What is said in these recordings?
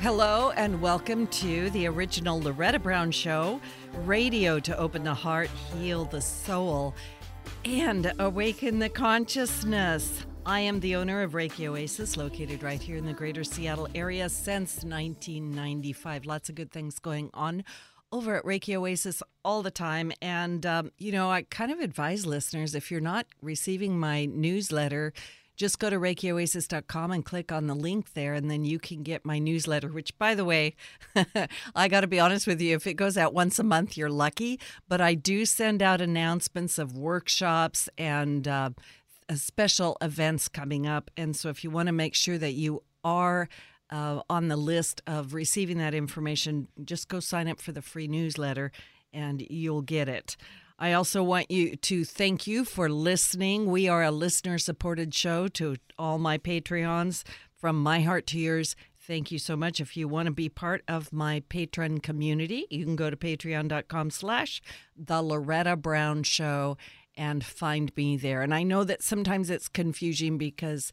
Hello and welcome to the original Loretta Brown Show, radio to open the heart, heal the soul, and awaken the consciousness. I am the owner of Reiki Oasis, located right here in the greater Seattle area since 1995. Lots of good things going on over at Reiki Oasis all the time. And, um, you know, I kind of advise listeners if you're not receiving my newsletter, just go to ReikiOasis.com and click on the link there, and then you can get my newsletter, which, by the way, I got to be honest with you, if it goes out once a month, you're lucky. But I do send out announcements of workshops and uh, special events coming up. And so if you want to make sure that you are uh, on the list of receiving that information, just go sign up for the free newsletter and you'll get it. I also want you to thank you for listening. We are a listener supported show to all my Patreons from my heart to yours. Thank you so much. If you want to be part of my patron community, you can go to patreon.com slash the Loretta Brown Show and find me there. And I know that sometimes it's confusing because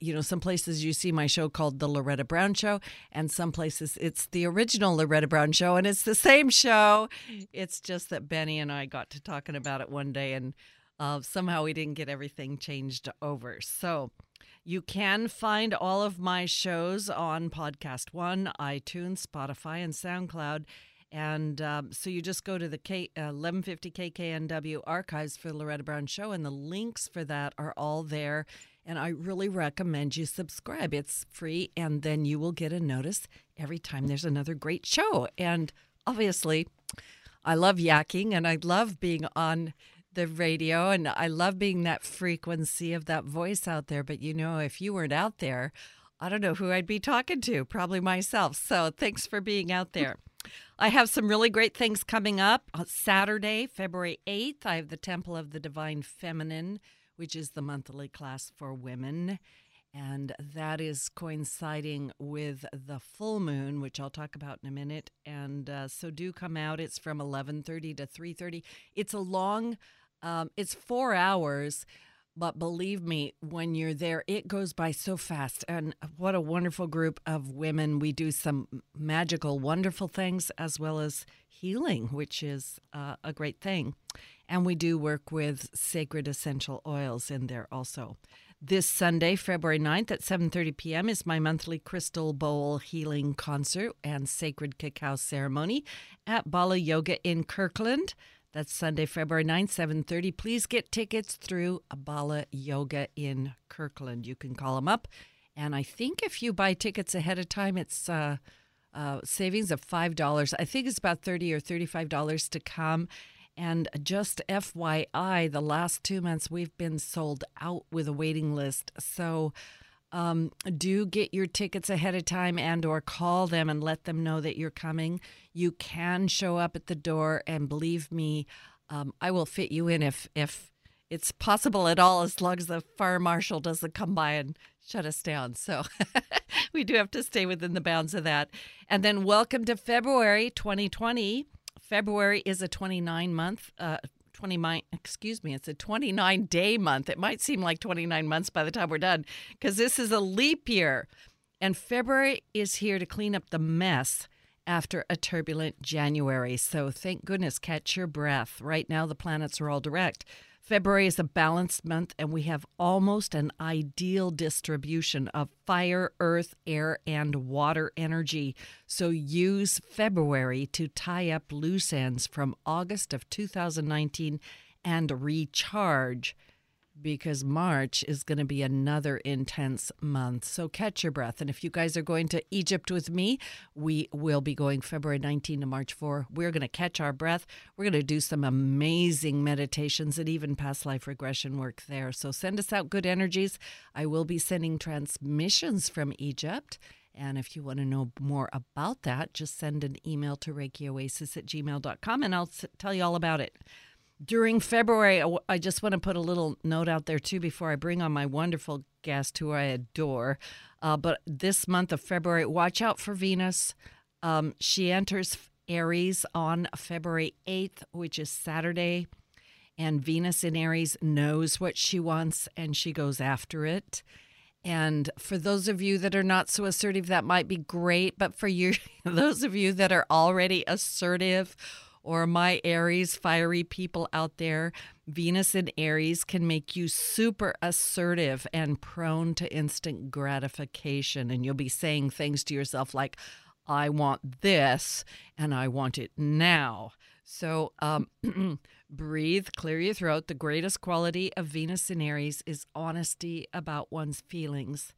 you know, some places you see my show called The Loretta Brown Show, and some places it's the original Loretta Brown Show, and it's the same show. It's just that Benny and I got to talking about it one day, and uh, somehow we didn't get everything changed over. So you can find all of my shows on Podcast One, iTunes, Spotify, and SoundCloud. And um, so you just go to the K, uh, 1150 KKNW archives for the Loretta Brown Show, and the links for that are all there and I really recommend you subscribe. It's free, and then you will get a notice every time there's another great show. And obviously, I love yakking and I love being on the radio and I love being that frequency of that voice out there. But you know, if you weren't out there, I don't know who I'd be talking to, probably myself. So thanks for being out there. I have some really great things coming up. On Saturday, February 8th, I have the Temple of the Divine Feminine which is the monthly class for women. And that is coinciding with the full moon, which I'll talk about in a minute. And uh, so do come out. It's from 11:30 to 3:30. It's a long, um, it's four hours, but believe me, when you're there, it goes by so fast. And what a wonderful group of women. We do some magical, wonderful things as well as healing, which is uh, a great thing. And we do work with sacred essential oils in there also. This Sunday, February 9th at 7:30 p.m. is my monthly crystal bowl healing concert and sacred cacao ceremony at Bala Yoga in Kirkland. That's Sunday, February 9th, 7:30. Please get tickets through Bala Yoga in Kirkland. You can call them up. And I think if you buy tickets ahead of time, it's uh, uh, savings of $5. I think it's about 30 or $35 to come. And just FYI, the last two months we've been sold out with a waiting list. So um, do get your tickets ahead of time and or call them and let them know that you're coming. You can show up at the door, and believe me, um, I will fit you in if if it's possible at all, as long as the fire marshal doesn't come by and shut us down. So we do have to stay within the bounds of that. And then welcome to February 2020. February is a 29 month, uh, 29, excuse me, it's a 29 day month. It might seem like 29 months by the time we're done because this is a leap year. And February is here to clean up the mess after a turbulent January. So thank goodness, catch your breath. Right now, the planets are all direct. February is a balanced month, and we have almost an ideal distribution of fire, earth, air, and water energy. So use February to tie up loose ends from August of 2019 and recharge because March is going to be another intense month. So catch your breath. And if you guys are going to Egypt with me, we will be going February 19 to March 4. We're going to catch our breath. We're going to do some amazing meditations and even past life regression work there. So send us out good energies. I will be sending transmissions from Egypt. And if you want to know more about that, just send an email to ReikiOasis at gmail.com and I'll tell you all about it during February, I just want to put a little note out there too before I bring on my wonderful guest who I adore. Uh, but this month of February, watch out for Venus. Um, she enters Aries on February 8th, which is Saturday. And Venus in Aries knows what she wants and she goes after it. And for those of you that are not so assertive, that might be great. But for you, those of you that are already assertive, or my Aries fiery people out there, Venus in Aries can make you super assertive and prone to instant gratification. And you'll be saying things to yourself like, I want this and I want it now. So um, breathe, clear your throat. The greatest quality of Venus in Aries is honesty about one's feelings.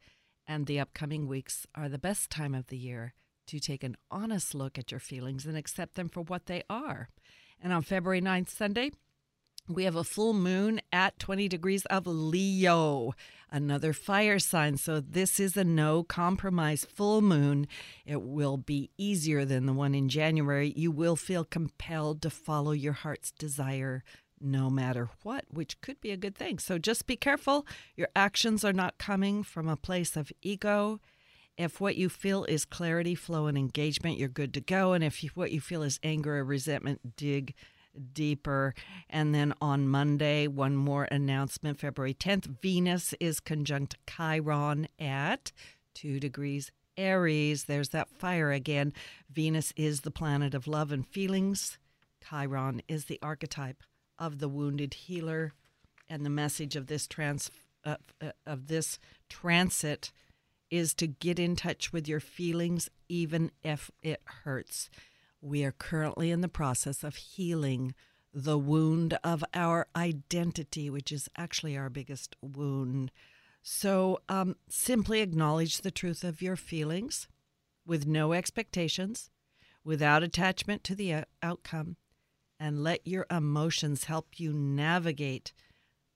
And the upcoming weeks are the best time of the year to take an honest look at your feelings and accept them for what they are. And on February 9th, Sunday, we have a full moon at 20 degrees of Leo, another fire sign. So, this is a no compromise full moon. It will be easier than the one in January. You will feel compelled to follow your heart's desire no matter what, which could be a good thing. So, just be careful. Your actions are not coming from a place of ego. If what you feel is clarity, flow, and engagement, you're good to go. And if you, what you feel is anger or resentment, dig deeper. And then on Monday, one more announcement February 10th, Venus is conjunct Chiron at two degrees Aries. There's that fire again. Venus is the planet of love and feelings. Chiron is the archetype of the wounded healer. And the message of this trans uh, uh, of this transit is to get in touch with your feelings even if it hurts. We are currently in the process of healing the wound of our identity, which is actually our biggest wound. So um, simply acknowledge the truth of your feelings with no expectations, without attachment to the outcome, and let your emotions help you navigate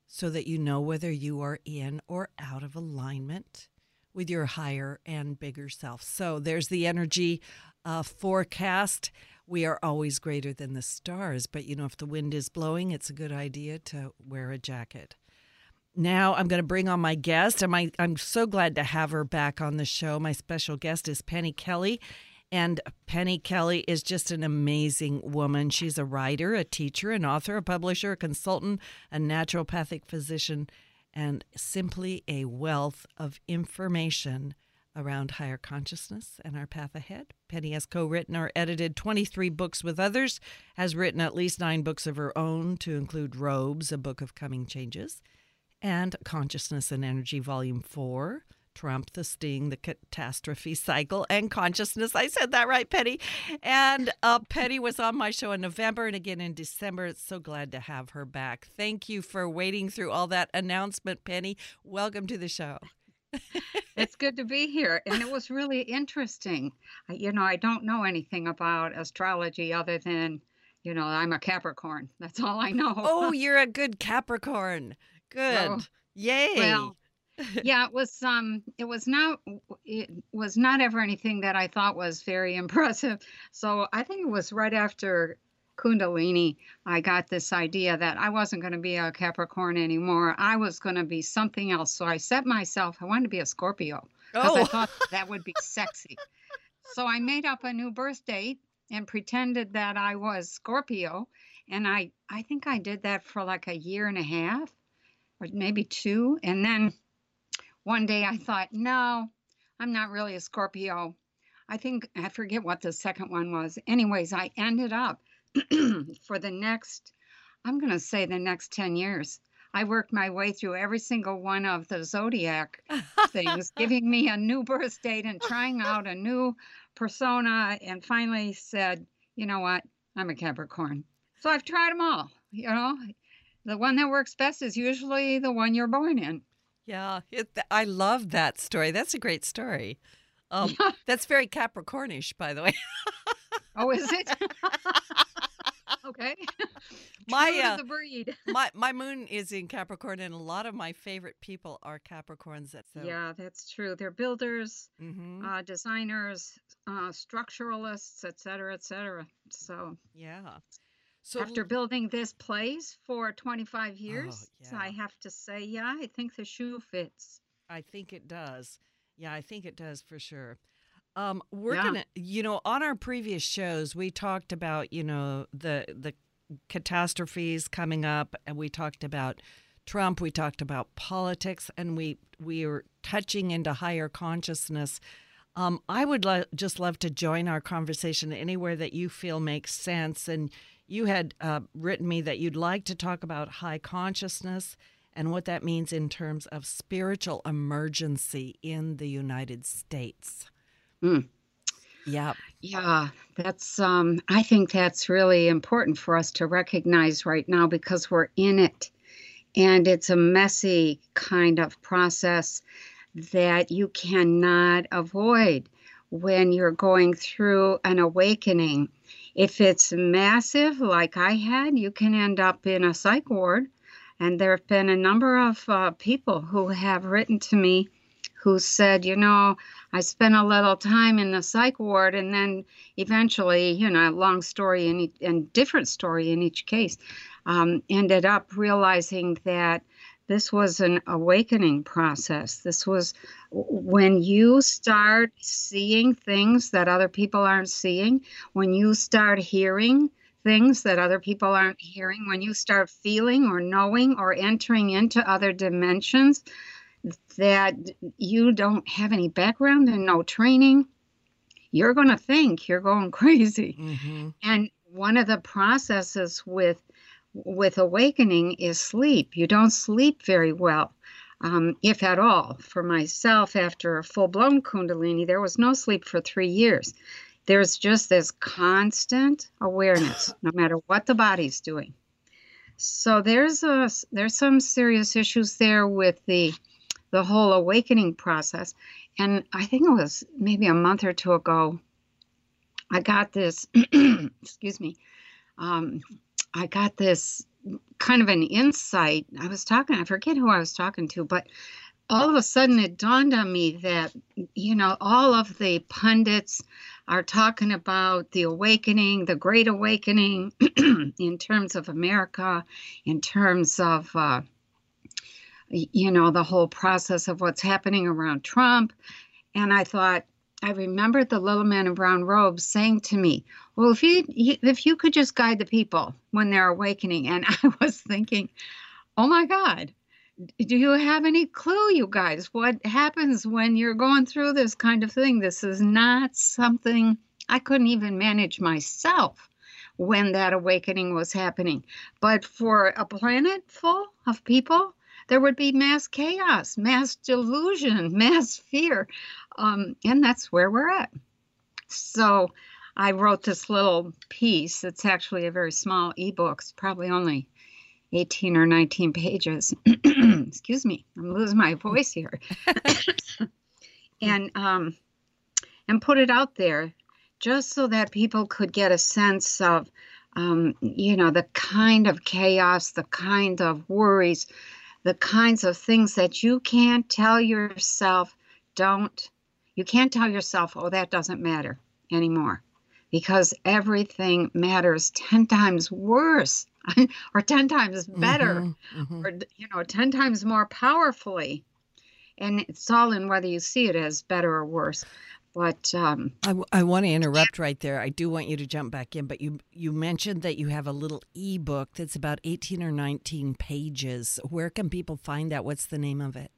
so that you know whether you are in or out of alignment with your higher and bigger self. So there's the energy uh, forecast. We are always greater than the stars, but you know, if the wind is blowing, it's a good idea to wear a jacket. Now I'm going to bring on my guest, and my, I'm so glad to have her back on the show. My special guest is Penny Kelly. And Penny Kelly is just an amazing woman. She's a writer, a teacher, an author, a publisher, a consultant, a naturopathic physician, and simply a wealth of information around higher consciousness and our path ahead. Penny has co written or edited 23 books with others, has written at least nine books of her own, to include Robes, a book of coming changes, and Consciousness and Energy, Volume 4. Trump, the sting, the catastrophe cycle, and consciousness. I said that right, Penny. And uh, Penny was on my show in November and again in December. It's so glad to have her back. Thank you for waiting through all that announcement, Penny. Welcome to the show it's good to be here. And it was really interesting. You know, I don't know anything about astrology other than, you know, I'm a Capricorn. That's all I know. Oh, you're a good Capricorn. Good. Yay. Well, yeah, it was um it was not it was not ever anything that I thought was very impressive. So I think it was right after Kundalini, I got this idea that I wasn't going to be a Capricorn anymore. I was going to be something else. So I set myself, I wanted to be a Scorpio because oh. I thought that would be sexy. So I made up a new birth date and pretended that I was Scorpio. And I, I think I did that for like a year and a half or maybe two. And then one day I thought, no, I'm not really a Scorpio. I think I forget what the second one was. Anyways, I ended up for the next, I'm going to say the next 10 years. I worked my way through every single one of the zodiac things, giving me a new birth date and trying out a new persona, and finally said, you know what? I'm a Capricorn. So I've tried them all. You know, the one that works best is usually the one you're born in. Yeah, it, I love that story. That's a great story. Um, that's very Capricornish, by the way. oh, is it? okay. my uh, the breed. my my moon is in Capricorn, and a lot of my favorite people are Capricorns. That so. Yeah, that's true. They're builders, mm-hmm. uh, designers, uh, structuralists, et cetera, et cetera. So yeah. So after building this place for 25 years, oh, yeah. I have to say, yeah, I think the shoe fits. I think it does. Yeah, I think it does for sure. Um, we're yeah. gonna, you know, on our previous shows, we talked about, you know, the the catastrophes coming up, and we talked about Trump, we talked about politics, and we we are touching into higher consciousness. Um, I would lo- just love to join our conversation anywhere that you feel makes sense. And you had uh, written me that you'd like to talk about high consciousness and what that means in terms of spiritual emergency in the United States. Mm. Yeah. Yeah, that's um I think that's really important for us to recognize right now because we're in it. And it's a messy kind of process that you cannot avoid when you're going through an awakening. If it's massive, like I had, you can end up in a psych ward. And there have been a number of uh, people who have written to me who said, you know, I spent a little time in the psych ward, and then eventually, you know, a long story and, and different story in each case, um, ended up realizing that this was an awakening process. This was when you start seeing things that other people aren't seeing, when you start hearing things that other people aren't hearing, when you start feeling or knowing or entering into other dimensions that you don't have any background and no training, you're going to think you're going crazy. Mm-hmm. And one of the processes with with awakening is sleep. You don't sleep very well, um, if at all. For myself, after a full blown Kundalini, there was no sleep for three years. There's just this constant awareness, no matter what the body's doing. So there's a there's some serious issues there with the the whole awakening process. And I think it was maybe a month or two ago, I got this, excuse me, um, I got this kind of an insight. I was talking, I forget who I was talking to, but all of a sudden it dawned on me that, you know, all of the pundits are talking about the awakening, the great awakening in terms of America, in terms of, uh, you know, the whole process of what's happening around Trump. And I thought, I remembered the little man in brown robes saying to me, "Well, if you if you could just guide the people when they're awakening," and I was thinking, "Oh my God, do you have any clue, you guys, what happens when you're going through this kind of thing? This is not something I couldn't even manage myself when that awakening was happening. But for a planet full of people, there would be mass chaos, mass delusion, mass fear. Um, and that's where we're at. So I wrote this little piece. It's actually a very small ebook. It's probably only 18 or 19 pages. Excuse me, I'm losing my voice here. and um, and put it out there just so that people could get a sense of um, you know the kind of chaos, the kind of worries, the kinds of things that you can't tell yourself don't you can't tell yourself oh that doesn't matter anymore because everything matters 10 times worse or 10 times better mm-hmm, mm-hmm. or you know 10 times more powerfully and it's all in whether you see it as better or worse but um, I, I want to interrupt right there. I do want you to jump back in, but you you mentioned that you have a little ebook that's about eighteen or nineteen pages. Where can people find that? What's the name of it?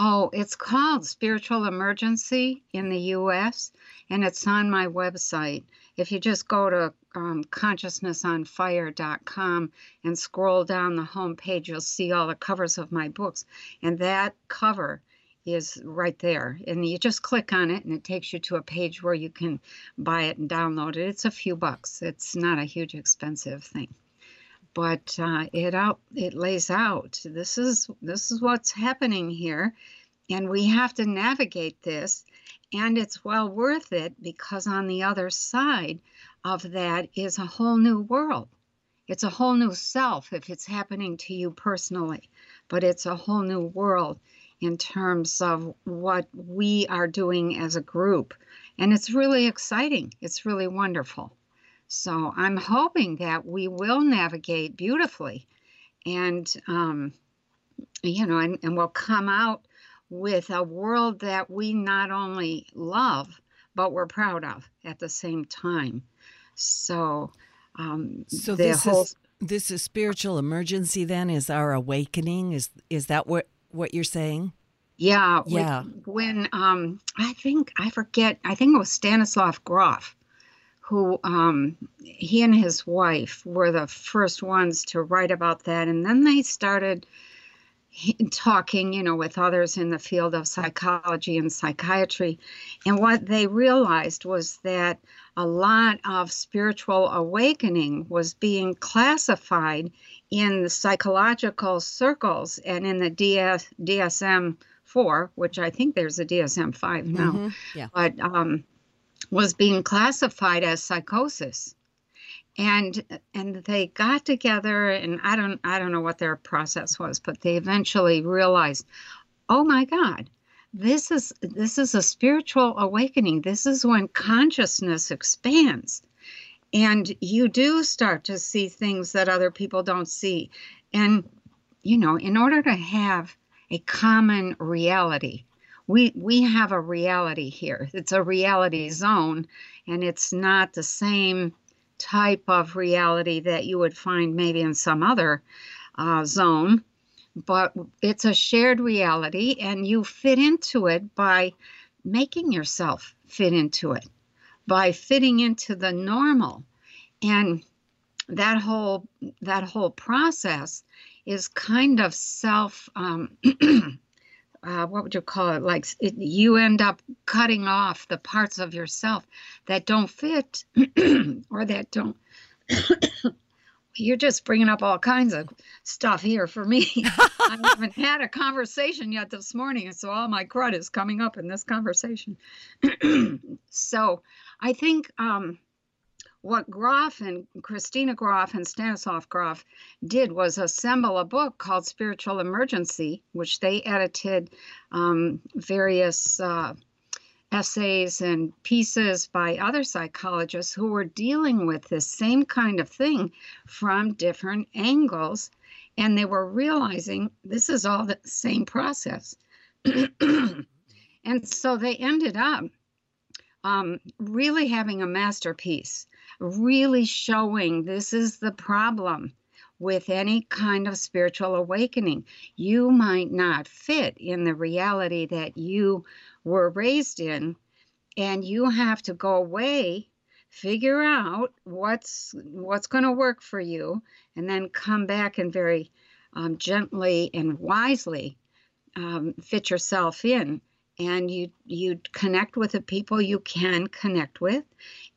Oh, it's called Spiritual Emergency in the U.S. and it's on my website. If you just go to um, consciousnessonfire.com and scroll down the home page, you'll see all the covers of my books. And that cover is right there. And you just click on it and it takes you to a page where you can buy it and download it. It's a few bucks. It's not a huge expensive thing. But uh, it out it lays out this is this is what's happening here and we have to navigate this and it's well worth it because on the other side of that is a whole new world. It's a whole new self if it's happening to you personally, but it's a whole new world in terms of what we are doing as a group. And it's really exciting. It's really wonderful. So I'm hoping that we will navigate beautifully and, um, you know, and, and we'll come out with a world that we not only love, but we're proud of at the same time. So, um, so this whole... is This is spiritual emergency. Then is our awakening. Is is that what what you're saying? Yeah. Yeah. When, um, I think I forget. I think it was Stanislav Grof who um, he and his wife were the first ones to write about that. And then they started talking, you know, with others in the field of psychology and psychiatry. And what they realized was that a lot of spiritual awakening was being classified in the psychological circles and in the DS, DSM 4, which I think there's a DSM 5 now. Mm-hmm. Yeah. But um, was being classified as psychosis and and they got together and i don't i don't know what their process was but they eventually realized oh my god this is this is a spiritual awakening this is when consciousness expands and you do start to see things that other people don't see and you know in order to have a common reality we we have a reality here. It's a reality zone, and it's not the same type of reality that you would find maybe in some other uh, zone, but it's a shared reality, and you fit into it by making yourself fit into it, by fitting into the normal, and that whole that whole process is kind of self um, uh, what would you call it? Like it, you end up cutting off the parts of yourself that don't fit or that don't. You're just bringing up all kinds of stuff here for me. I haven't had a conversation yet this morning, so all my crud is coming up in this conversation. so I think um, what Grof and Christina Grof and Stanislav Grof did was assemble a book called Spiritual Emergency, which they edited um, various uh, essays and pieces by other psychologists who were dealing with this same kind of thing from different angles. And they were realizing this is all the same process. and so they ended up um, really having a masterpiece really showing this is the problem with any kind of spiritual awakening. You might not fit in the reality that you were raised in, and you have to go away, figure out what's what's going to work for you, and then come back and very um, gently and wisely um, fit yourself in and you you connect with the people you can connect with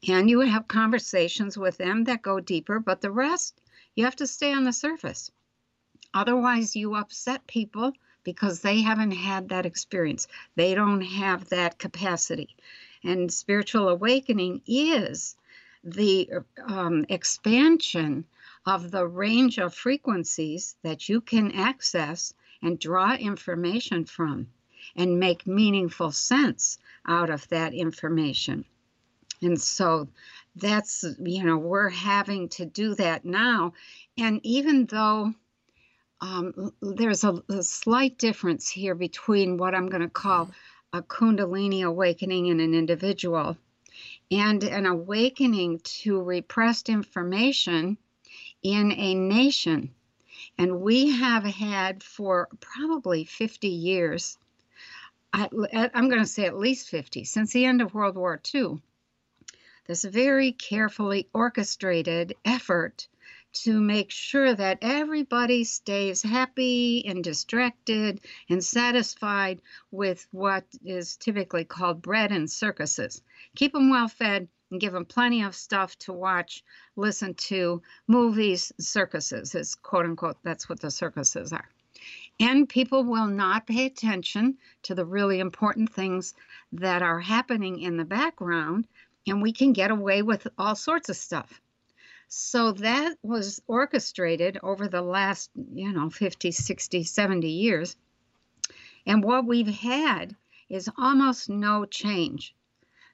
and you have conversations with them that go deeper but the rest you have to stay on the surface. Otherwise you upset people because they haven't had that experience. They don't have that capacity. And spiritual awakening is the um, expansion of the range of frequencies that you can access and draw information from and make meaningful sense out of that information. And so that's, you know, we're having to do that now. And even though um, there's a, a, slight difference here between what I'm going to call a Kundalini awakening in an individual and an awakening to repressed information in a nation. And we have had for probably 50 years I, am going to say at least 50, since the end of World War II, this very carefully orchestrated effort to make sure that everybody stays happy and distracted and satisfied with what is typically called bread and circuses. Keep them well fed and give them plenty of stuff to watch, listen to, movies, circuses is quote unquote, that's what the circuses are. And people will not pay attention to the really important things that are happening in the background, and we can get away with all sorts of stuff. So that was orchestrated over the last, you know, 50, 60, 70 years. And what we've had is almost no change.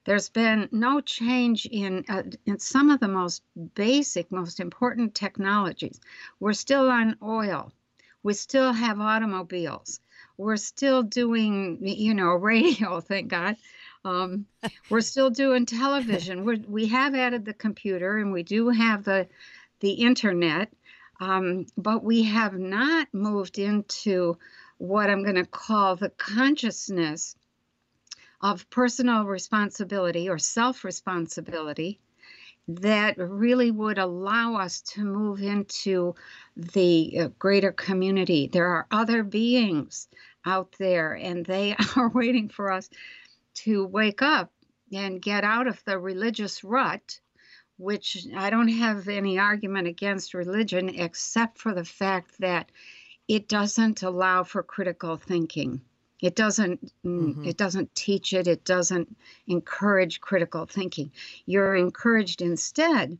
There's been no change in, uh, in some of the most basic, most important technologies. We're still on oil. We still have automobiles. We're still doing, you know, radio, thank God. Um, we're still doing television. We're, we have added the computer and we do have the, the internet. Um, but we have not moved into what I'm going to call the consciousness of personal responsibility or self responsibility that really would allow us to move into the uh, greater community. There are other beings out there, and they are waiting for us to wake up and get out of the religious rut. Which I don't have any argument against religion except for the fact that it doesn't allow for critical thinking. It doesn't mm, mm-hmm. it doesn't teach it, it doesn't encourage critical thinking. You're encouraged instead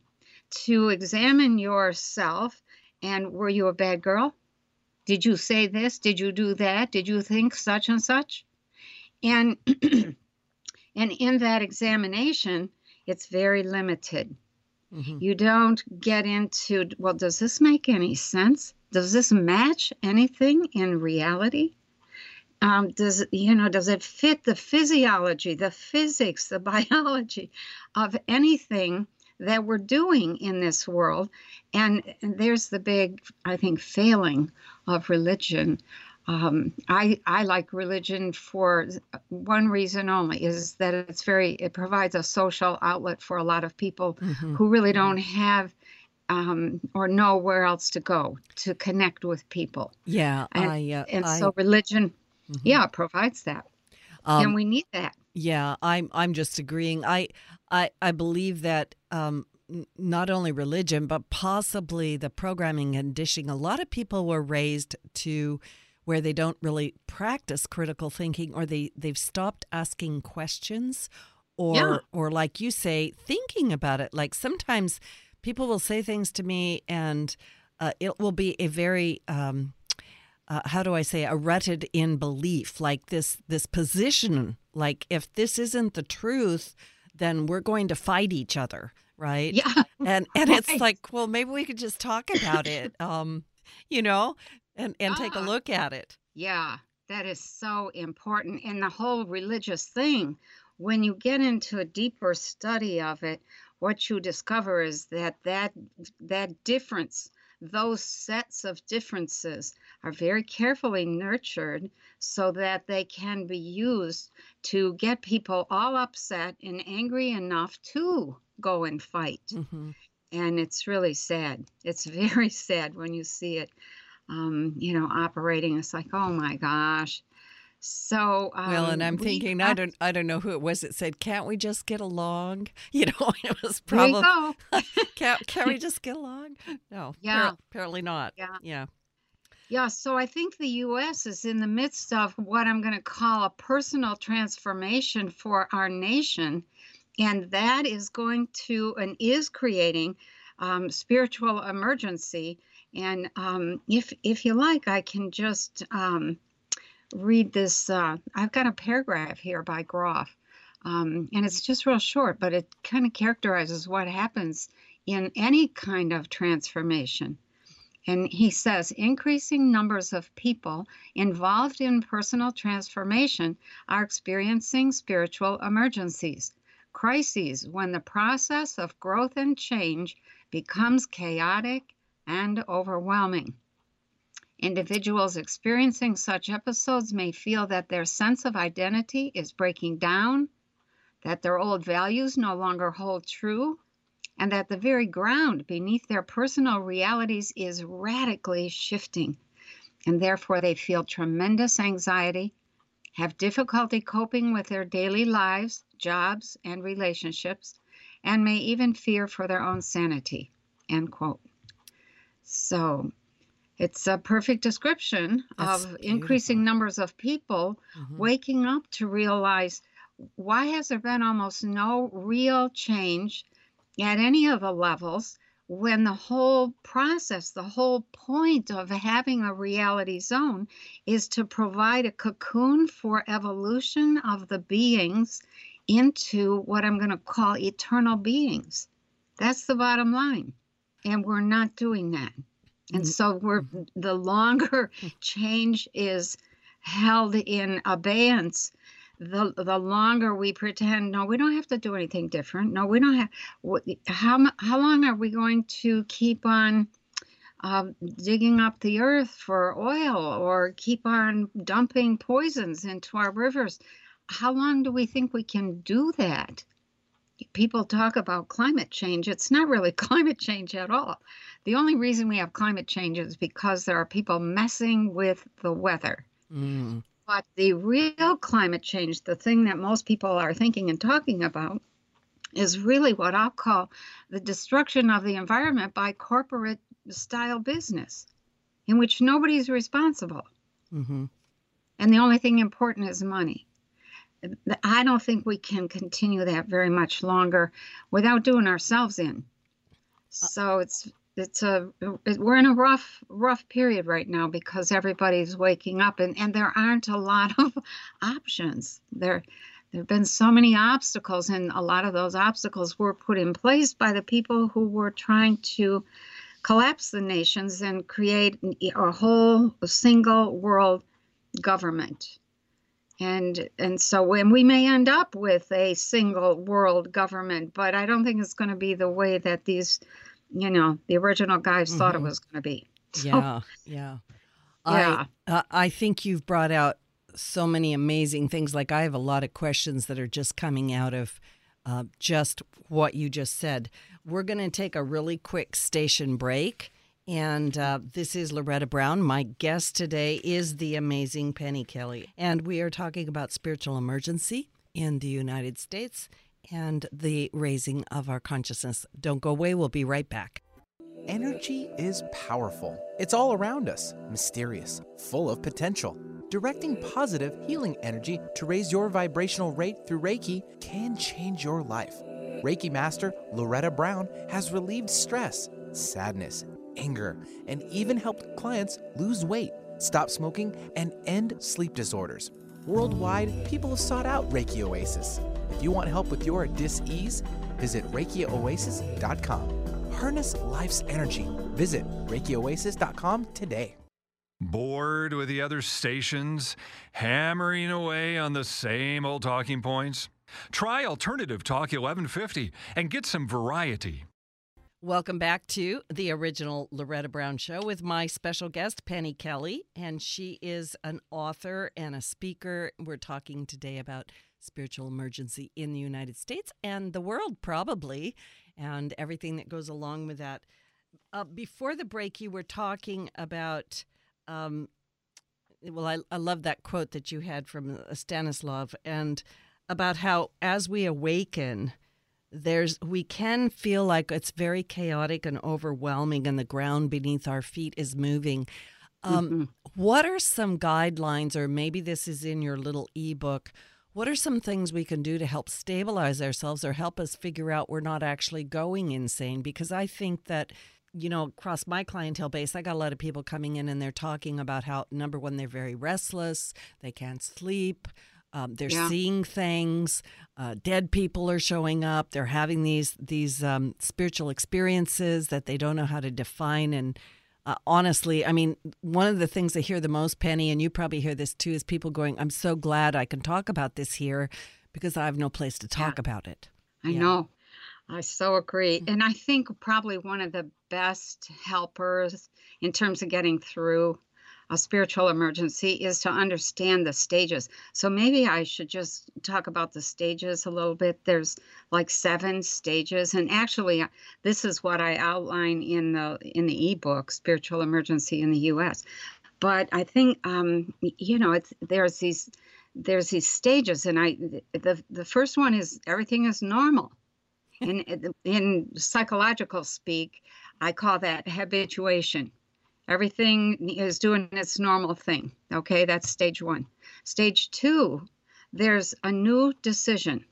to examine yourself and were you a bad girl? Did you say this? Did you do that? Did you think such and such? And and in that examination, it's very limited. Mm-hmm. You don't get into, well, does this make any sense? Does this match anything in reality? Um, does you know does it fit the physiology the physics the biology of anything that we're doing in this world and, and there's the big i think failing of religion um, I, I like religion for one reason only is that it's very it provides a social outlet for a lot of people mm-hmm. who really don't have um, or know where else to go to connect with people. Yeah, and, I, uh, and so religion Mm-hmm. Yeah, it provides that. Um, and we need that. Yeah, I'm I'm just agreeing. I I I believe that um, not only religion but possibly the programming and dishing. A lot of people were raised to where they don't really practice critical thinking, or they they've stopped asking questions, or yeah. or like you say, thinking about it. Like sometimes people will say things to me, and uh, it will be a very um, uh, how do I say, a rutted in belief, like this this position, like if this isn't the truth, then we're going to fight each other, right? Yeah. And and right. it's like, well, maybe we could just talk about it, um, you know, and and take a look at it. Yeah, that is so important. And the whole religious thing, when you get into a deeper study of it, what you discover is that that that difference those sets of differences are very carefully nurtured so that they can be used to get people all upset and angry enough to go and fight. Mm-hmm. And it's really sad. It's very sad when you see it, um, you know, operating. It's like, oh my gosh, so um, well, and I'm um, thinking have, I don't I don't know who it was that said, "Can't we just get along?" You know, it was probably can't can we just get along? No, yeah, apparently not. Yeah, yeah, yeah. So I think the U.S. is in the midst of what I'm going to call a personal transformation for our nation, and that is going to and is creating um, spiritual emergency. And um, if if you like, I can just um, read this. Uh, I've got a paragraph here by Grof, um, and it's just real short, but it kind of characterizes what happens in any kind of transformation. And he says increasing numbers of people involved in personal transformation are experiencing spiritual emergencies, crises when the process of growth and change becomes chaotic and overwhelming. Individuals experiencing such episodes may feel that their sense of identity is breaking down, that their old values no longer hold true, and that the very ground beneath their personal realities is radically shifting. And therefore, they feel tremendous anxiety, have difficulty coping with their daily lives, jobs, and relationships, and may even fear for their own sanity. End quote. So, it's a perfect description That's of beautiful. increasing numbers of people mm-hmm. waking up to realize why has there been almost no real change at any of the levels when the whole process, the whole point of having a reality zone is to provide a cocoon for evolution of the beings into what I'm going to call eternal beings. That's the bottom line. And we're not doing that. And mm-hmm. so we're mm-hmm. the longer change is held in abeyance, the the longer we pretend no we don't have to do anything different no we don't have how how long are we going to keep on uh, digging up the earth for oil or keep on dumping poisons into our rivers. How long do we think we can do that? People talk about climate change. It's not really climate change at all. The only reason we have climate change is because there are people messing with the weather. Mm. But the real climate change, the thing that most people are thinking and talking about, is really what I'll call the destruction of the environment by corporate style business in which nobody's responsible. Mm-hmm. And the only thing important is money. I don't think we can continue that very much longer without doing ourselves in. So it's it's a we're in a rough rough period right now because everybody's waking up and and there aren't a lot of options. There there have been so many obstacles and a lot of those obstacles were put in place by the people who were trying to collapse the nations and create a whole single world government. And and so when we may end up with a single world government, but I don't think it's going to be the way that these, you know, the original guys mm-hmm. thought it mm-hmm. was going to be. So, yeah, yeah. Yeah. I, uh, I think you've brought out so many amazing things. Like I have a lot of questions that are just coming out of uh, just what you just said. We're going to take a really quick station break. And uh, this is Loretta Brown. My guest today is the amazing Penny Kelly. And we are talking about spiritual emergency in the United States and the raising of our consciousness. Don't go away. We'll be right back. Energy is powerful. It's all around us, mysterious, full of potential. Directing positive, healing energy to raise your vibrational rate through Reiki can change your life. Reiki Master Loretta Brown has relieved stress, sadness, anger, and even helped clients lose weight, stop smoking, and end sleep disorders. Worldwide, people have sought out Reiki Oasis. If you want help with your dis-ease, visit ReikiOasis.com. Harness life's energy. Visit ReikiOasis.com today. Bored with the other stations, hammering away on the same old talking points? Try Alternative Talk 1150 and get some variety. Welcome back to the original Loretta Brown Show with my special guest, Penny Kelly. And she is an author and a speaker. We're talking today about spiritual emergency in the United States and the world, probably, and everything that goes along with that. Uh, before the break, you were talking about um, well, I, I love that quote that you had from Stanislav and about how as we awaken, there's we can feel like it's very chaotic and overwhelming and the ground beneath our feet is moving. Um, mm-hmm. What are some guidelines, or maybe this is in your little ebook? What are some things we can do to help stabilize ourselves or help us figure out we're not actually going insane? Because I think that you know, across my clientele base, I got a lot of people coming in and they're talking about how, number one, they're very restless, they can't sleep. Um, they're yeah. seeing things. Uh, dead people are showing up. They're having these these um, spiritual experiences that they don't know how to define. And uh, honestly, I mean, one of the things I hear the most, Penny, and you probably hear this too, is people going, "I'm so glad I can talk about this here because I have no place to talk yeah. about it." I yeah. know. I so agree. Mm. And I think probably one of the best helpers in terms of getting through a spiritual emergency is to understand the stages. So maybe I should just talk about the stages a little bit. There's like seven stages and actually uh, this is what I outline in the in the ebook Spiritual Emergency in the US. But I think um, you know, it's there's these there's these stages and I the the first one is everything is normal in in psychological speak, I call that habituation. Everything is doing its normal thing. Okay, that's stage one. Stage two, there's a new decision.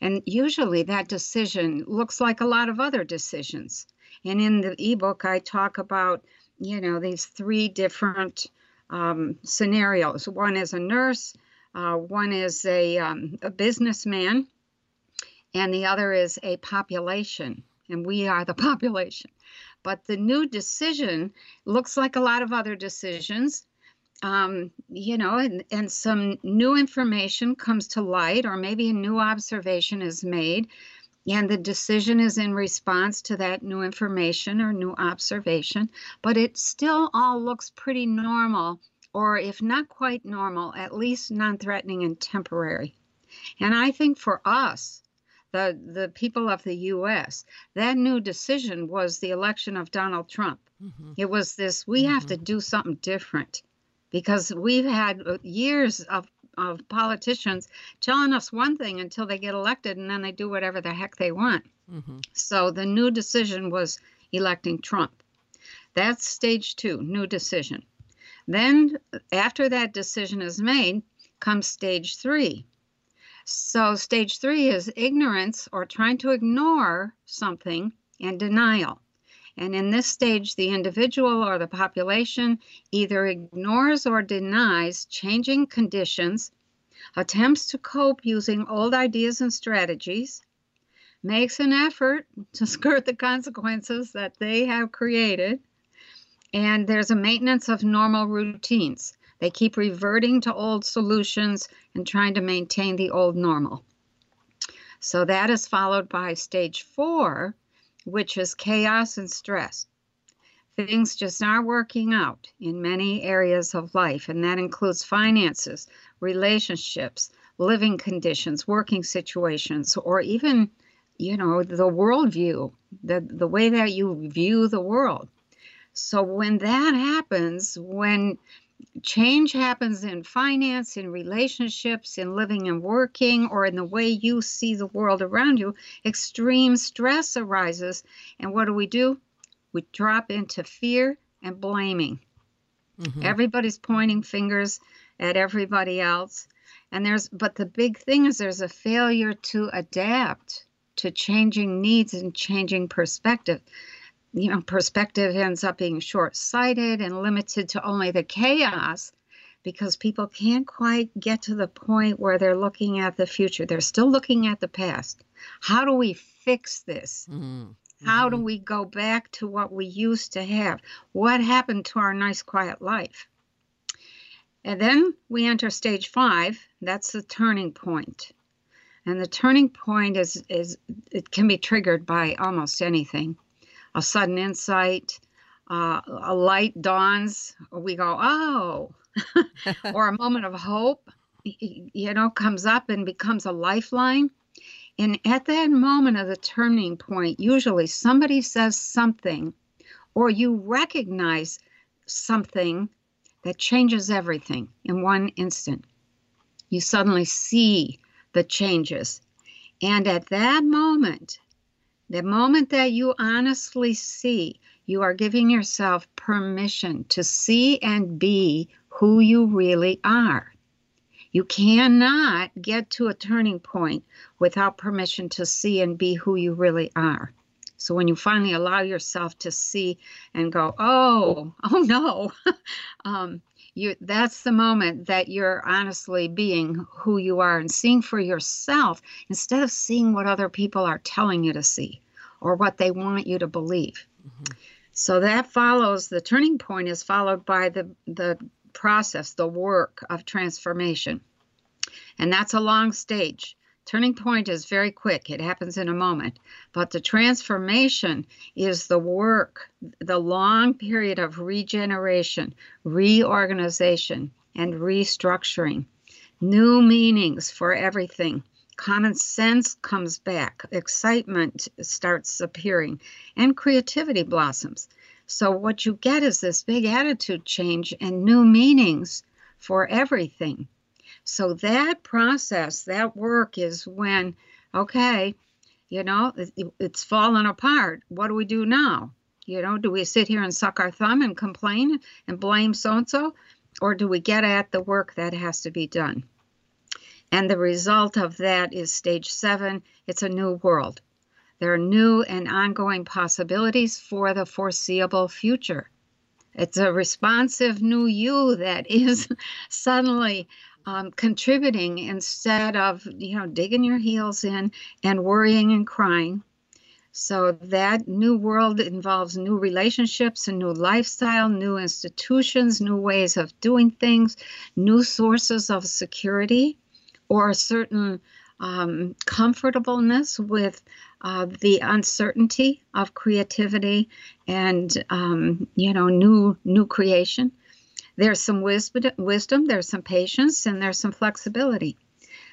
And usually that decision looks like a lot of other decisions. And in the ebook, I talk about, you know, these three different um, scenarios. One is a nurse, uh, one is a, um, a businessman, and the other is a population, and we are the population. But the new decision looks like a lot of other decisions. Um, you know, and, and some new information comes to light, or maybe a new observation is made, and the decision is in response to that new information or new observation, but it still all looks pretty normal, or if not quite normal, at least non threatening and temporary. And I think for us, the, the people of the US, that new decision was the election of Donald Trump. Mm-hmm. It was this we mm-hmm. have to mm-hmm. do something different because we've had uh, years of of politicians telling us one thing until they get elected and then they do whatever the heck they want. Mm-hmm. So the new decision was electing Trump. That's stage two, new decision. Then, after that decision is made, comes stage three. So, stage three is ignorance or trying to ignore something and denial. And in this stage, the individual or the population either ignores or denies changing conditions, attempts to cope using old ideas and strategies, makes an effort to skirt the consequences that they have created, and there's a maintenance of normal routines. They keep reverting to old solutions and trying to maintain the old normal. So that is followed by stage four, which is chaos and stress. Things just aren't working out in many areas of life, and that includes finances, relationships, living conditions, working situations, or even, you know, the worldview, the, the way that you view the world. So when that happens, when change happens in finance, in relationships, in living and working, or in the way you see the world around you, extreme stress arises. And what do we do? We drop into fear and blaming. Mm-hmm. Everybody's pointing fingers at everybody else. And there's, but the big thing is there's a failure to adapt to changing needs and changing perspective you know, perspective ends up being short sighted and limited to only the chaos because people can't quite get to the point where they're looking at the future. They're still looking at the past. How do we fix this? Mm-hmm. How do mm-hmm. we go back to what we used to have? What happened to our nice, quiet life? And then we enter stage five. That's the turning point. And the turning point is, is it can be triggered by almost anything a sudden insight, uh, a light dawns, we go, oh, or a moment of hope, you know, comes up and becomes a lifeline. And at that moment of the turning point, usually somebody says something, or you recognize something that changes everything in one instant. You suddenly see the changes. And at that moment, the moment that you honestly see, you are giving yourself permission to see and be who you really are. You cannot get to a turning point without permission to see and be who you really are. So when you finally allow yourself to see and go, oh, oh no, um, you that's the moment that you're honestly being who you are and seeing for yourself instead of seeing what other people are telling you to see or what they want you to believe. Mm-hmm. So that follows the turning point is followed by the the process, the work of transformation. And that's a long stage. Turning point is very quick, it happens in a moment. But the transformation is the work, the long period of regeneration, reorganization, and restructuring. New meanings for everything. Common sense comes back, excitement starts appearing, and creativity blossoms. So, what you get is this big attitude change and new meanings for everything. So that process, that work is when, okay, you know, it's fallen apart. What do we do now? You know, do we sit here and suck our thumb and complain and blame so and so? Or do we get at the work that has to be done? And the result of that is stage seven it's a new world. There are new and ongoing possibilities for the foreseeable future. It's a responsive new you that is suddenly um, contributing instead of you know digging your heels in and worrying and crying so that new world involves new relationships a new lifestyle new institutions new ways of doing things new sources of security or a certain um, comfortableness with uh, the uncertainty of creativity and um, you know new new creation. There's some wisdom, there's some patience, and there's some flexibility.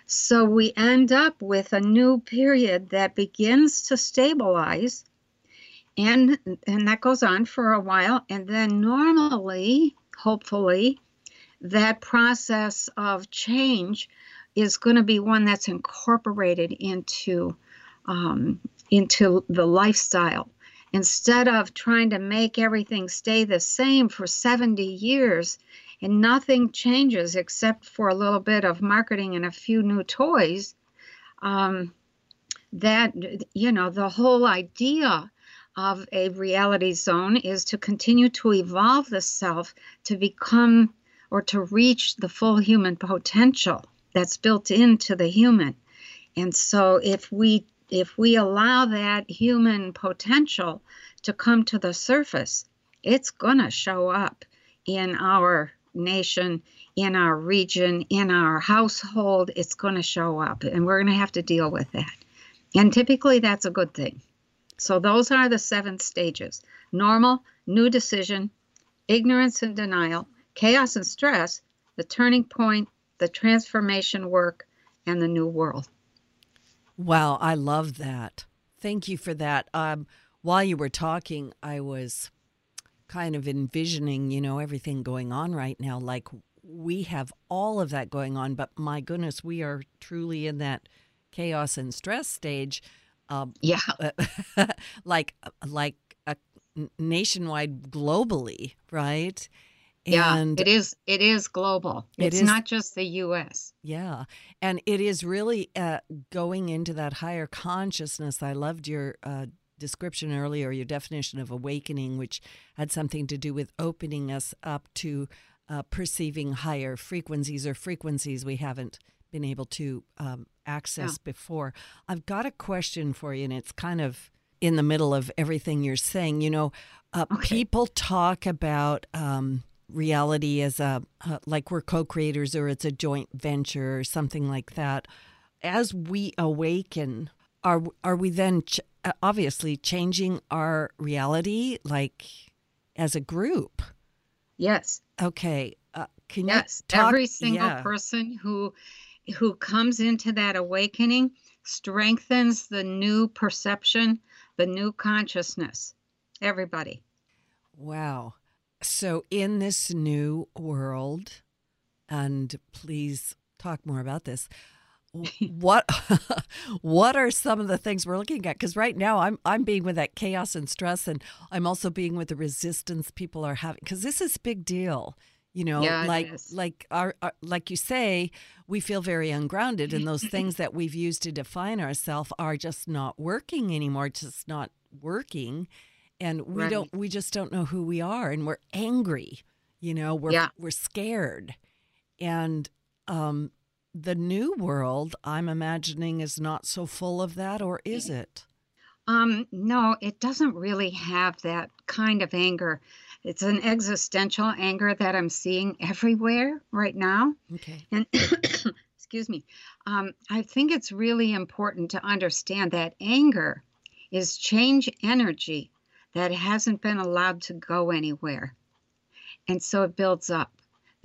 So we end up with a new period that begins to stabilize and and that goes on for a while and then normally hopefully that process of change is going to be one that's incorporated into um, into the lifestyle instead of trying to make everything stay the same for 70 years and nothing changes except for a little bit of marketing and a few new toys um, that you know the whole idea of a reality zone is to continue to evolve the self to become or to reach the full human potential that's built into the human. And so if we if we allow that human potential to come to the surface, it's going to show up in our nation, in our region, in our household. It's going to show up, and we're going to have to deal with that. And typically, that's a good thing. So, those are the seven stages normal, new decision, ignorance and denial, chaos and stress, the turning point, the transformation work, and the new world. Wow, I love that. Thank you for that. Um, while you were talking, I was kind of envisioning, you know, everything going on right now. Like we have all of that going on, but my goodness, we are truly in that chaos and stress stage um, yeah, like like a nationwide, globally, right? Yeah, and it is. It is global. It's not just the U.S. Yeah, and it is really uh, going into that higher consciousness. I loved your uh, description earlier, your definition of awakening, which had something to do with opening us up to uh, perceiving higher frequencies or frequencies we haven't been able to um, access yeah. before. I've got a question for you, and it's kind of in the middle of everything you're saying. You know, uh, okay. people talk about um, reality as a uh, like we're co-creators or it's a joint venture or something like that. As we awaken, are are we then ch- obviously changing our reality like as a group? Yes. Okay. Uh, can yes. you talk? Every single yeah. person who who comes into that awakening strengthens the new perception, the new consciousness. Everybody. Wow. So, in this new world, and please talk more about this. what what are some of the things we're looking at because right now i'm i'm being with that chaos and stress and i'm also being with the resistance people are having because this is big deal you know yeah, like like our, our, like you say we feel very ungrounded and those things that we've used to define ourselves are just not working anymore just not working and we right. don't we just don't know who we are and we're angry you know we're yeah. we're scared and um the new world i'm imagining is not so full of that or is it um no it doesn't really have that kind of anger it's an existential anger that I'm seeing everywhere right now. Okay. And excuse me, um, I think it's really important to understand that anger is change energy that hasn't been allowed to go anywhere. And so it builds up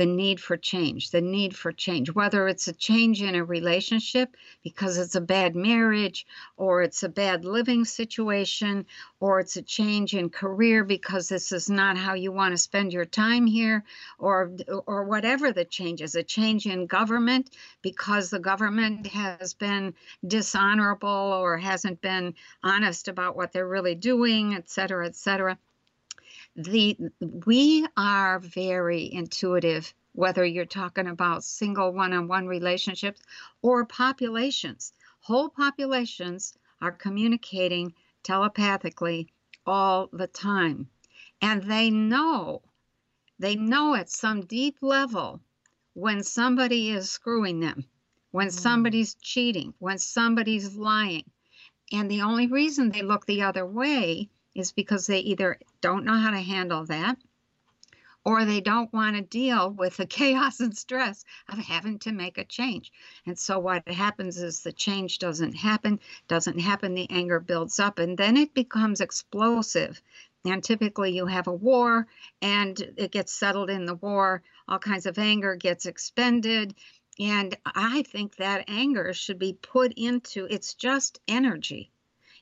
the need for change, the need for change, whether it's a change in a relationship because it's a bad marriage, or it's a bad living situation, or it's a change in career because this is not how you want to spend your time here, or or whatever the change is, a change in government because the government has been dishonorable or hasn't been honest about what they're really doing, et cetera, et cetera the we are very intuitive whether you're talking about single one-on-one relationships or populations. Whole populations are communicating telepathically all the time. And they know they know at some deep level when somebody is screwing them when mm. somebody's cheating when somebody's lying. And the only reason they look the other way is because they either don't know how to handle that or they don't want to deal with the chaos and stress of having to make a change. And so what happens is the change doesn't happen, doesn't happen, the anger builds up, and then it becomes explosive. And typically you have a war and it gets settled in the war, all kinds of anger gets expended. And I think that anger should be put into it's just energy.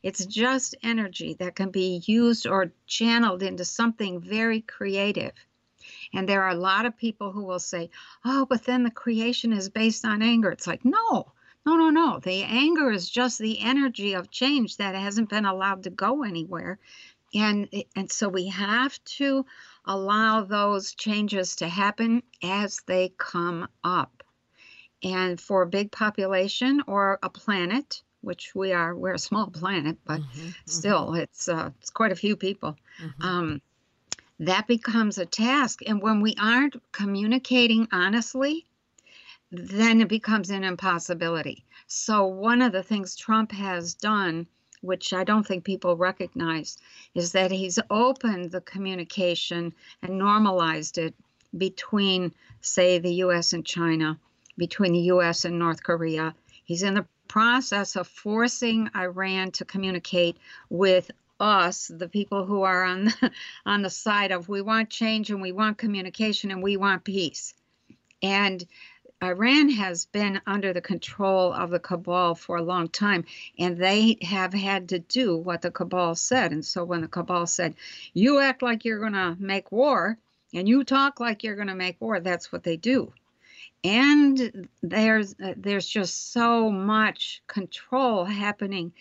It's just energy that can be used or channeled into something very creative. And there are a lot of people who will say, oh, but then the creation is based on anger. It's like, no, no, no, no. The anger is just the energy of change that hasn't been allowed to go anywhere. And, and so we have to allow those changes to happen as they come up. And for a big population or a planet, which we are, we're a small planet, but mm-hmm, still, mm-hmm. it's uh, it's quite a few people. Mm-hmm. Um, that becomes a task. And when we aren't communicating honestly, then it becomes an impossibility. So, one of the things Trump has done, which I don't think people recognize, is that he's opened the communication and normalized it between, say, the US and China, between the US and North Korea. He's in the process of forcing Iran to communicate with us, the people who are on the, on the side of we want change and we want communication and we want peace. And Iran has been under the control of the cabal for a long time, and they have had to do what the cabal said. And so when the cabal said, You act like you're going to make war, and you talk like you're going to make war, that's what they do. And there's uh, there's just so much control happening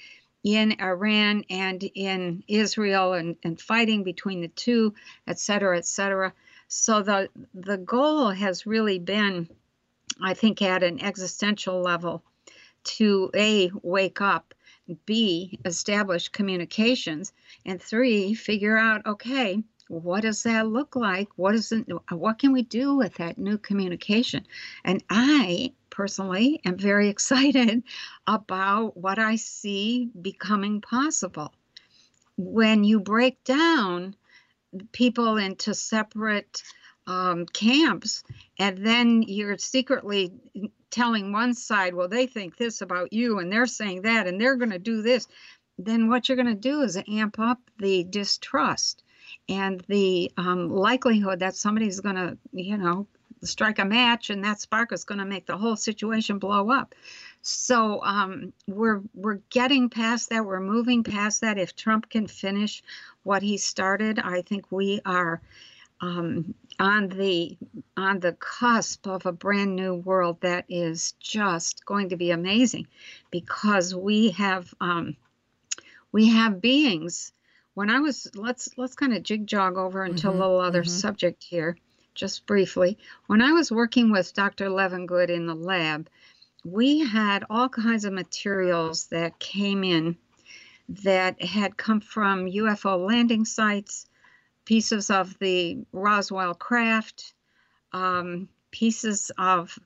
in Iran and in Israel and, and fighting between the two, et cetera, et cetera. So the the goal has really been, I think, at an existential level, to a wake up, b establish communications, and three figure out okay what does that look like? What is it, what can we do with that new communication? And I personally am very excited about what I see becoming possible. When you break down people into separate um, camps, and then you're secretly telling one side, well, they think this about you, and they're saying that, and they're going to do this, then what you're going to do is amp up the distrust and the um, likelihood that somebody's going to, you know, strike a match and that spark is going to make the whole situation blow up. So um, we're we're getting past that. We're moving past that. If Trump can finish what he started, I think we are um, on the on the cusp of a brand new world that is just going to be amazing, because we have um, we have beings when I was let's let's kind of jig jog over into mm-hmm, a little other mm-hmm. subject here, just briefly. When I was working with Dr. Levengood in the lab, we had all kinds of materials that came in that had come from UFO landing sites, pieces of the Roswell craft, um, pieces of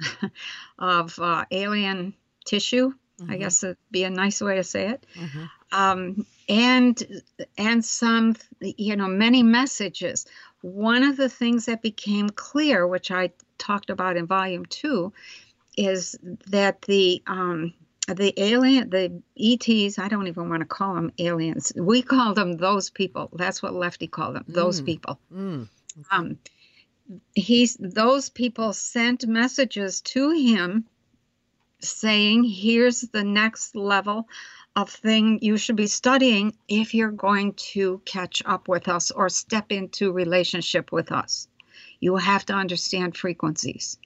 of uh, alien tissue. Mm-hmm. I guess it'd be a nice way to say it. Mm-hmm um, and and some you know many messages. One of the things that became clear, which I talked about in volume two, is that the um, the alien, the ETs, I don't even want to call them aliens. We call them those people. That's what Lefty called them, those mm. people. Mm. Um, he's those people sent messages to him saying, "Here's the next level of thing you should be studying if you're going to catch up with us or step into relationship with us. You have to understand frequencies.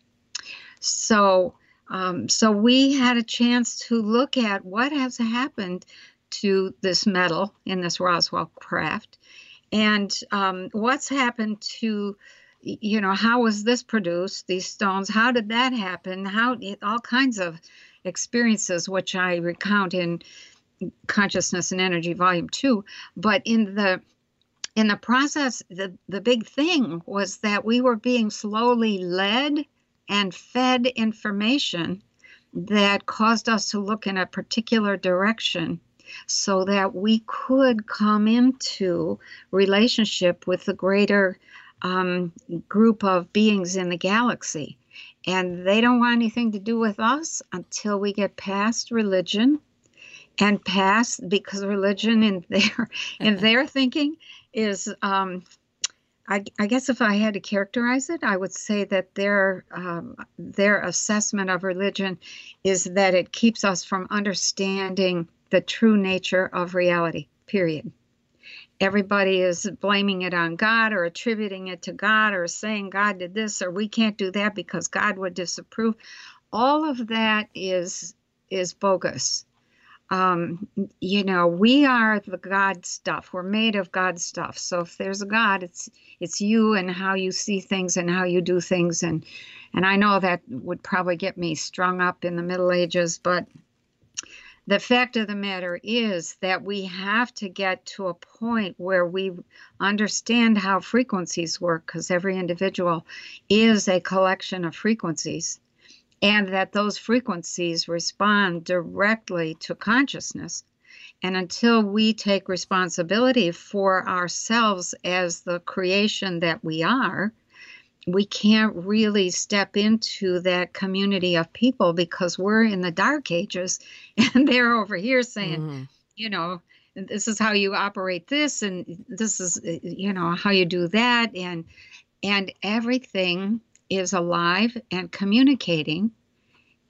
So, um, so we had a chance to look at what has happened to this metal in this Roswell craft, and um, what's happened to you know how was this produced these stones how did that happen how all kinds of experiences which i recount in consciousness and energy volume 2 but in the in the process the the big thing was that we were being slowly led and fed information that caused us to look in a particular direction so that we could come into relationship with the greater um, group of beings in the galaxy. And they don't want anything to do with us until we get past religion and past because religion in their in their thinking is um, I, I, guess if I had to characterize it, I would say that their um, their assessment of religion is that it keeps us from understanding the true nature of reality. Period. Everybody is blaming it on God or attributing it to God or saying God did this or we can't do that because God would disapprove. All of that is is bogus um, you know, we are the God stuff. We're made of God stuff. So if there's a God, it's it's you and how you see things and how you do things. And and I know that would probably get me strung up in the Middle Ages, but the fact of the matter is that we have to get to a point where we understand how frequencies work because every individual is a collection of frequencies and that those frequencies respond directly to consciousness. And until we take responsibility for ourselves as the creation that we are, we can't really step into that community of people because we're in the dark ages and they're over here saying, mm-hmm. you know, this is how you operate this and this is you know how you do that and and everything is alive and communicating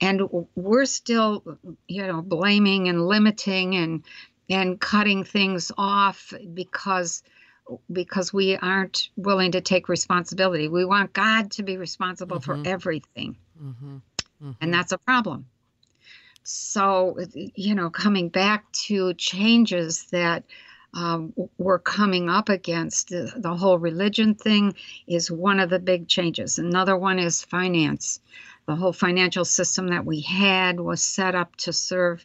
and we're still you know blaming and limiting and and cutting things off because because we aren't willing to take responsibility we want god to be responsible mm-hmm. for everything mm-hmm. Mm-hmm. and that's a problem so you know coming back to changes that um, we're coming up against the, the whole religion thing is one of the big changes another one is finance the whole financial system that we had was set up to serve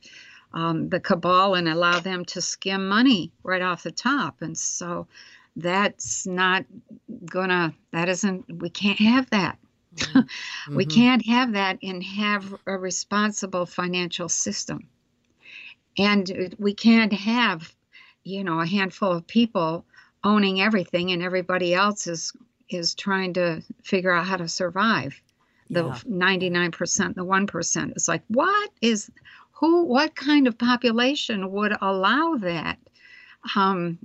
um, the cabal and allow them to skim money right off the top. And so that's not gonna, that isn't, we can't have that. Mm-hmm. we can't have that and have a responsible financial system. And we can't have, you know, a handful of people owning everything and everybody else is is trying to figure out how to survive the yeah. 99%, the 1%. It's like, what is, who, what kind of population would allow that? Um,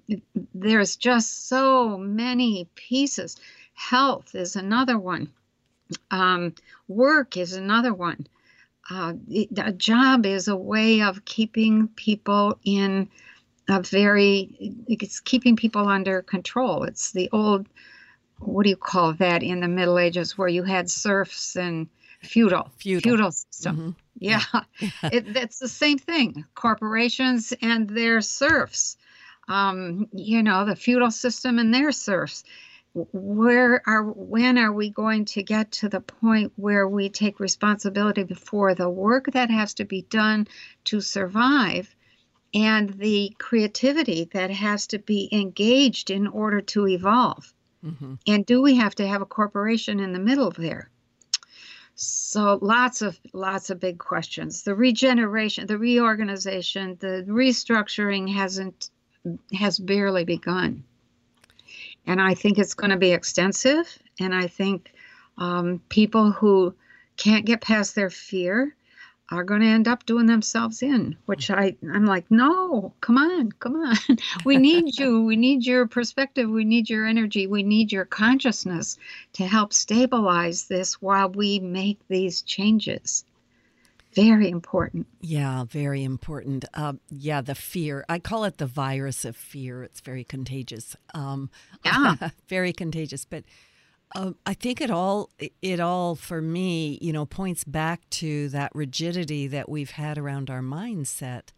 there's just so many pieces. Health is another one. Um, work is another one. Uh, a job is a way of keeping people in a very, it's keeping people under control. It's the old what do you call that in the Middle Ages where you had serfs and feudal feudal, feudal system. Mm-hmm. Yeah, it, that's the same thing. Corporations and their serfs. Um, you know, the feudal system and their serfs. Where are when are we going to get to the point where we take responsibility for the work that has to be done to survive and the creativity that has to be engaged in order to evolve? Mm-hmm. And do we have to have a corporation in the middle there? So lots of lots of big questions. The regeneration, the reorganization, the restructuring hasn't has barely begun. And I think it's going to be extensive. And I think um, people who can't get past their fear are going to end up doing themselves in which i i'm like no come on come on we need you we need your perspective we need your energy we need your consciousness to help stabilize this while we make these changes very important. Yeah very important. Uh, yeah the fear i call it the virus of fear. It's very contagious. Um, yeah. very contagious. But um, I think it all it all for me, you know, points back to that rigidity that we've had around our mindset.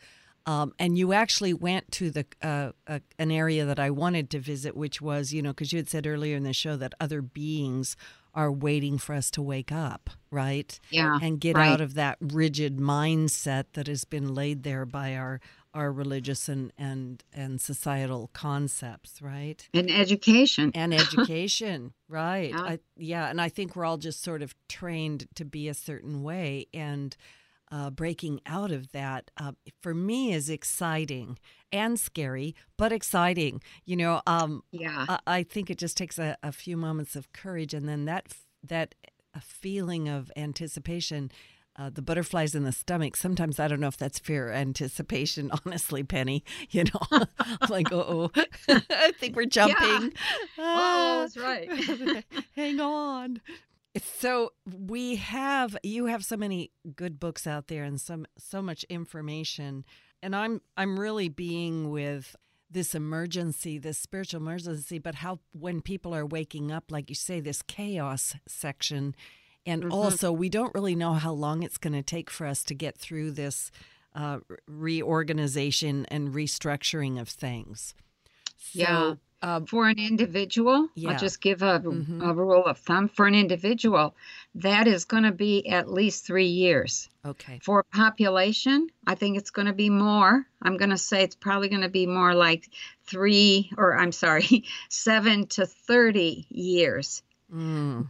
Um, and you actually went to the uh, uh, an area that I wanted to visit, which was, you know, because you had said earlier in the show that other beings are waiting for us to wake up, right? Yeah, and get right. out of that rigid mindset that has been laid there by our our religious and and and societal concepts, right? And education. And education, right? Yeah. I, yeah, and I think we're all just sort of trained to be a certain way, and uh, breaking out of that uh, for me is exciting and scary, but exciting. You know, um, yeah, I, I, think it just takes a, a, few moments of courage, and then that that a feeling of anticipation uh, the butterflies in the stomach. Sometimes I don't know if that's fear anticipation, honestly, Penny. You know, I'm like, oh, I think we're jumping. Yeah. oh, that's right. Hang on. So we have you have so many good books out there and some so much information, and I'm I'm really being with this emergency, this spiritual emergency, but how when people are waking up, like you say, this chaos section and mm-hmm. also, we don't really know how long it's going to take for us to get through this uh, reorganization and restructuring of things. So, yeah. Uh, for an individual, yeah. I'll just give a, mm-hmm. a, rule of thumb. For an individual, that is going to be at least three years. Okay. For population, I think it's going to be more. I'm going to say it's probably going to be more like three, or I'm sorry, seven to 30 years. Mm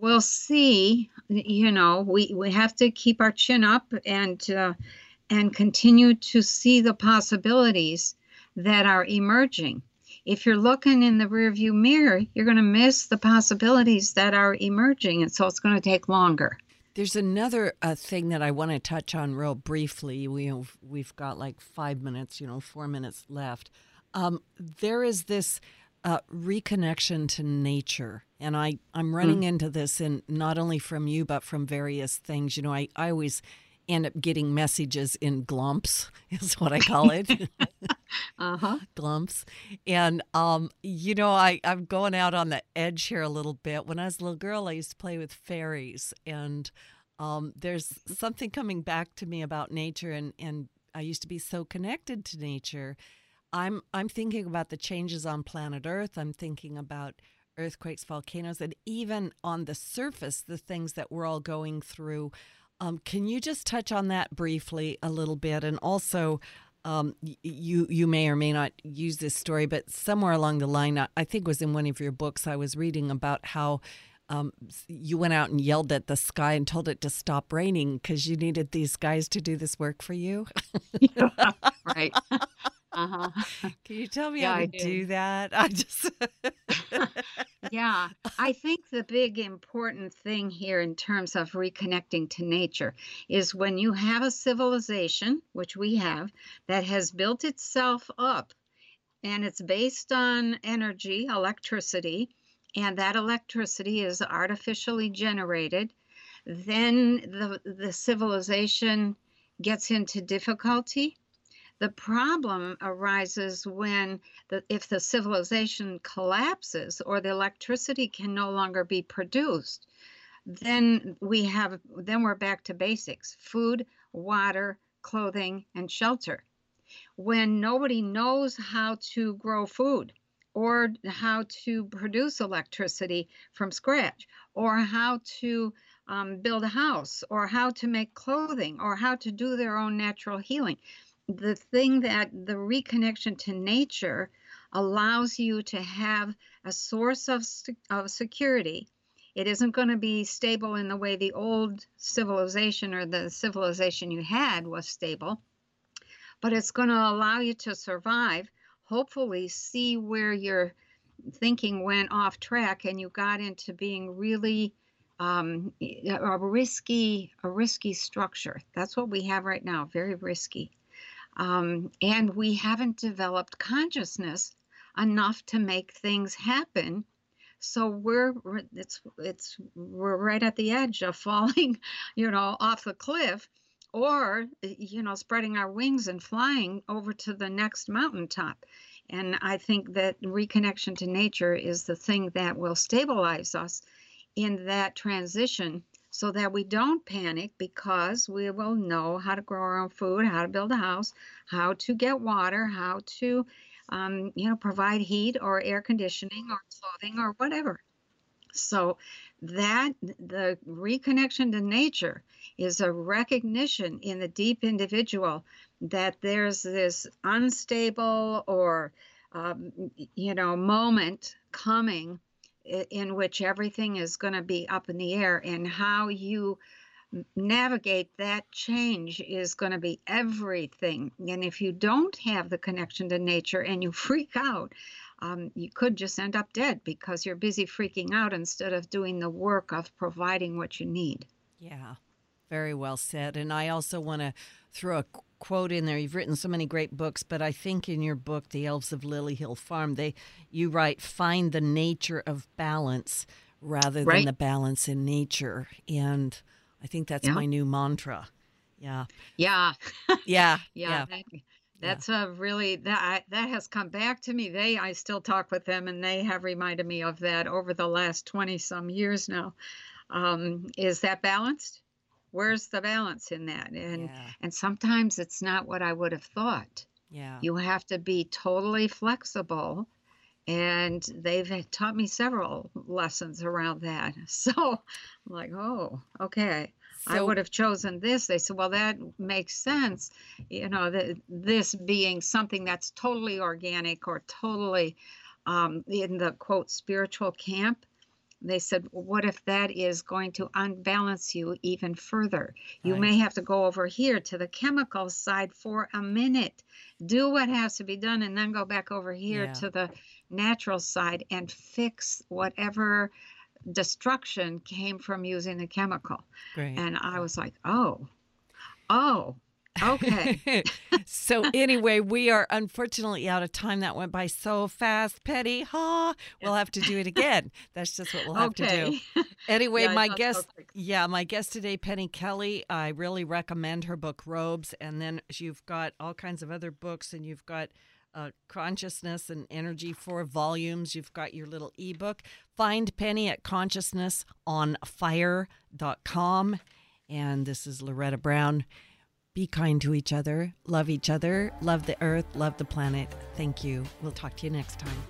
we'll see. You know, we, we have to keep our chin up and uh, and continue to see the possibilities that are emerging. If you're looking in the rearview mirror, you're going to miss the possibilities that are emerging, and so it's going to take longer. There's another uh, thing that I want to touch on real briefly. We have, we've got like five minutes, you know, four minutes left. Um, there is this uh, reconnection to nature. And I, I'm running mm. into this in not only from you, but from various things. You know, I, I always end up getting messages in glumps, is what I call it. uh-huh. glumps. And, um, you know, I, I'm going out on the edge here a little bit. When I was a little girl, I used to play with fairies. And um, there's something coming back to me about nature. And, and I used to be so connected to nature I'm I'm thinking about the changes on planet Earth. I'm thinking about earthquakes, volcanoes, and even on the surface, the things that we're all going through. Um, can you just touch on that briefly a little bit, and also? Um, you you may or may not use this story, but somewhere along the line, I think it was in one of your books, I was reading about how um, you went out and yelled at the sky and told it to stop raining because you needed these guys to do this work for you. right. Uh-huh. Can you tell me yeah, how to do that? I just Yeah, I think the big important thing here in terms of reconnecting to nature is when you have a civilization, which we have, that has built itself up and it's based on energy, electricity, and that electricity is artificially generated, then the the civilization gets into difficulty the problem arises when the, if the civilization collapses or the electricity can no longer be produced, then we have then we're back to basics: food, water, clothing, and shelter. When nobody knows how to grow food, or how to produce electricity from scratch, or how to um, build a house, or how to make clothing, or how to do their own natural healing the thing that the reconnection to nature allows you to have a source of, of security. It isn't going to be stable in the way the old civilization or the civilization you had was stable, but it's going to allow you to survive, hopefully, see where your thinking went off track and you got into being really um, a risky a risky structure. That's what we have right now, very risky. Um, and we haven't developed consciousness enough to make things happen. So we're it's it's we're right at the edge of falling, you know, off the cliff, or you know, spreading our wings and flying over to the next mountaintop. And I think that reconnection to nature is the thing that will stabilize us in that transition so that we don't panic because we will know how to grow our own food, how to build a house, how to get water, how to, um, you know, provide heat or air conditioning or clothing or whatever. So that the reconnection to nature is a recognition in the deep individual that there's this unstable or um, you know moment coming in which everything is going to be up in the air and how you navigate that change is going to be everything. And if you don't have the connection to nature and you freak out, um, you could just end up dead because you're busy freaking out instead of doing the work of providing what you need. Yeah, very well said. And I also want to throw a quote in there. You've written so many great books, but I think in your book, The Elves of Lily Hill Farm, they you write find the nature of balance rather right. than the balance in nature. And I think that's yeah. my new mantra. Yeah. Yeah. yeah. Yeah. That, that's yeah. a really that that has come back to me. They I still talk with them, and they have reminded me of that over the last twenty some years now. Um, is that balanced? Where's the balance in that? And yeah. and sometimes it's not what I would have thought. Yeah. You have to be totally flexible and they've taught me several lessons around that. So I'm like, oh, okay. So, I would have chosen this. They said, well, that makes sense. You know, the, this being something that's totally organic or totally um, in the quote spiritual camp. They said, well, what if that is going to unbalance you even further? You right. may have to go over here to the chemical side for a minute, do what has to be done, and then go back over here yeah. to the natural side and fix whatever destruction came from using the chemical. Great. And I was like, oh, oh, okay. so anyway, we are unfortunately out of time. That went by so fast, Penny. Ha! We'll have to do it again. That's just what we'll have okay. to do. Anyway, yeah, my guest, so yeah, my guest today, Penny Kelly. I really recommend her book Robes, and then you've got all kinds of other books, and you've got uh, consciousness and energy four volumes. You've got your little ebook. Find Penny at consciousnessonfire.com. And this is Loretta Brown. Be kind to each other, love each other, love the earth, love the planet. Thank you. We'll talk to you next time.